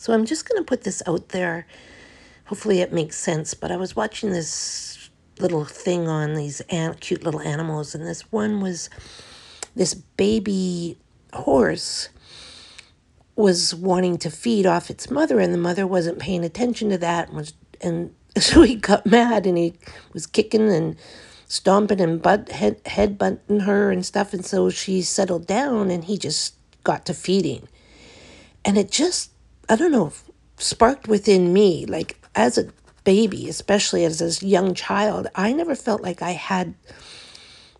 So I'm just going to put this out there. Hopefully it makes sense. But I was watching this little thing on these an- cute little animals, and this one was this baby horse was wanting to feed off its mother, and the mother wasn't paying attention to that, and was and so he got mad and he was kicking and stomping and butt head head butting her and stuff, and so she settled down, and he just got to feeding, and it just I don't know sparked within me like as a baby, especially as a young child, I never felt like I had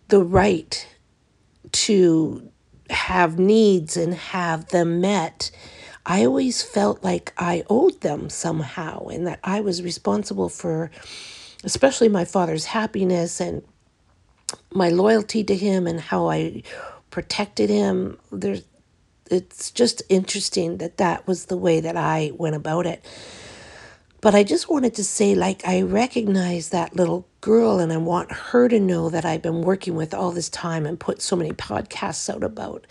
the right to have needs and have them met, I always felt like I owed them somehow and that I was responsible for, especially my father's happiness and my loyalty to him and how I protected him. There's, it's just interesting that that was the way that I went about it. But I just wanted to say, like, I recognize that little girl and I want her to know that I've been working with all this time and put so many podcasts out about.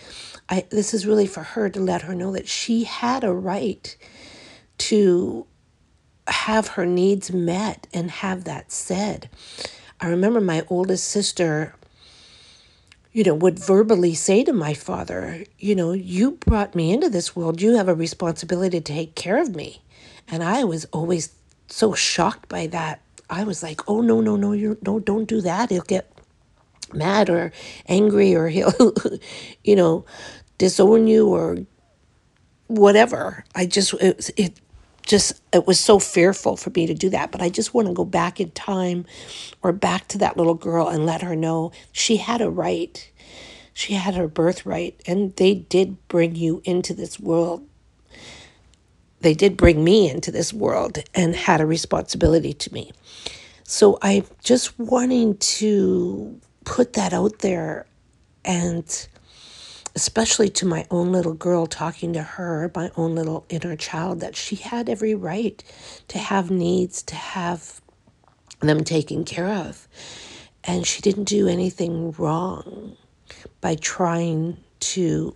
I, this is really for her to let her know that she had a right to have her needs met and have that said. I remember my oldest sister, you know, would verbally say to my father, you know, you brought me into this world. You have a responsibility to take care of me. And I was always so shocked by that. I was like, oh, no, no, no, you no, don't do that. He'll get mad or angry or he'll, you know, disown you or whatever. I just, it, it just, it was so fearful for me to do that. But I just want to go back in time or back to that little girl and let her know she had a right. She had her birthright, and they did bring you into this world they did bring me into this world and had a responsibility to me. So I'm just wanting to put that out there and especially to my own little girl talking to her, my own little inner child, that she had every right to have needs, to have them taken care of. And she didn't do anything wrong by trying to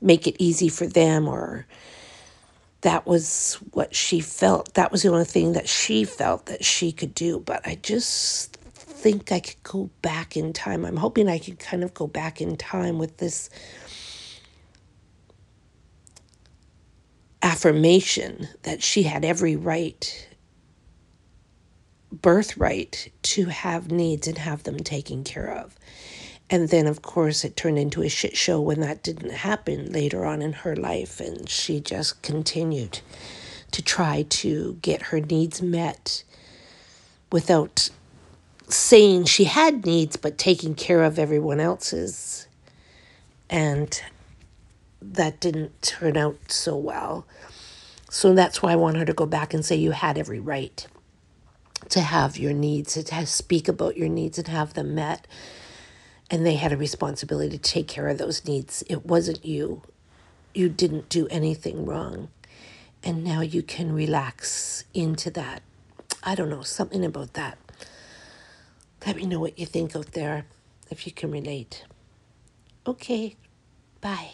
make it easy for them or that was what she felt. That was the only thing that she felt that she could do. But I just think I could go back in time. I'm hoping I can kind of go back in time with this affirmation that she had every right, birthright, to have needs and have them taken care of. And then, of course, it turned into a shit show when that didn't happen later on in her life. And she just continued to try to get her needs met without saying she had needs, but taking care of everyone else's. And that didn't turn out so well. So that's why I want her to go back and say you had every right to have your needs, to speak about your needs and have them met and they had a responsibility to take care of those needs. It wasn't you. You didn't do anything wrong. And now you can relax into that. I don't know, something about that. Let me know what you think out there if you can relate. Okay, bye.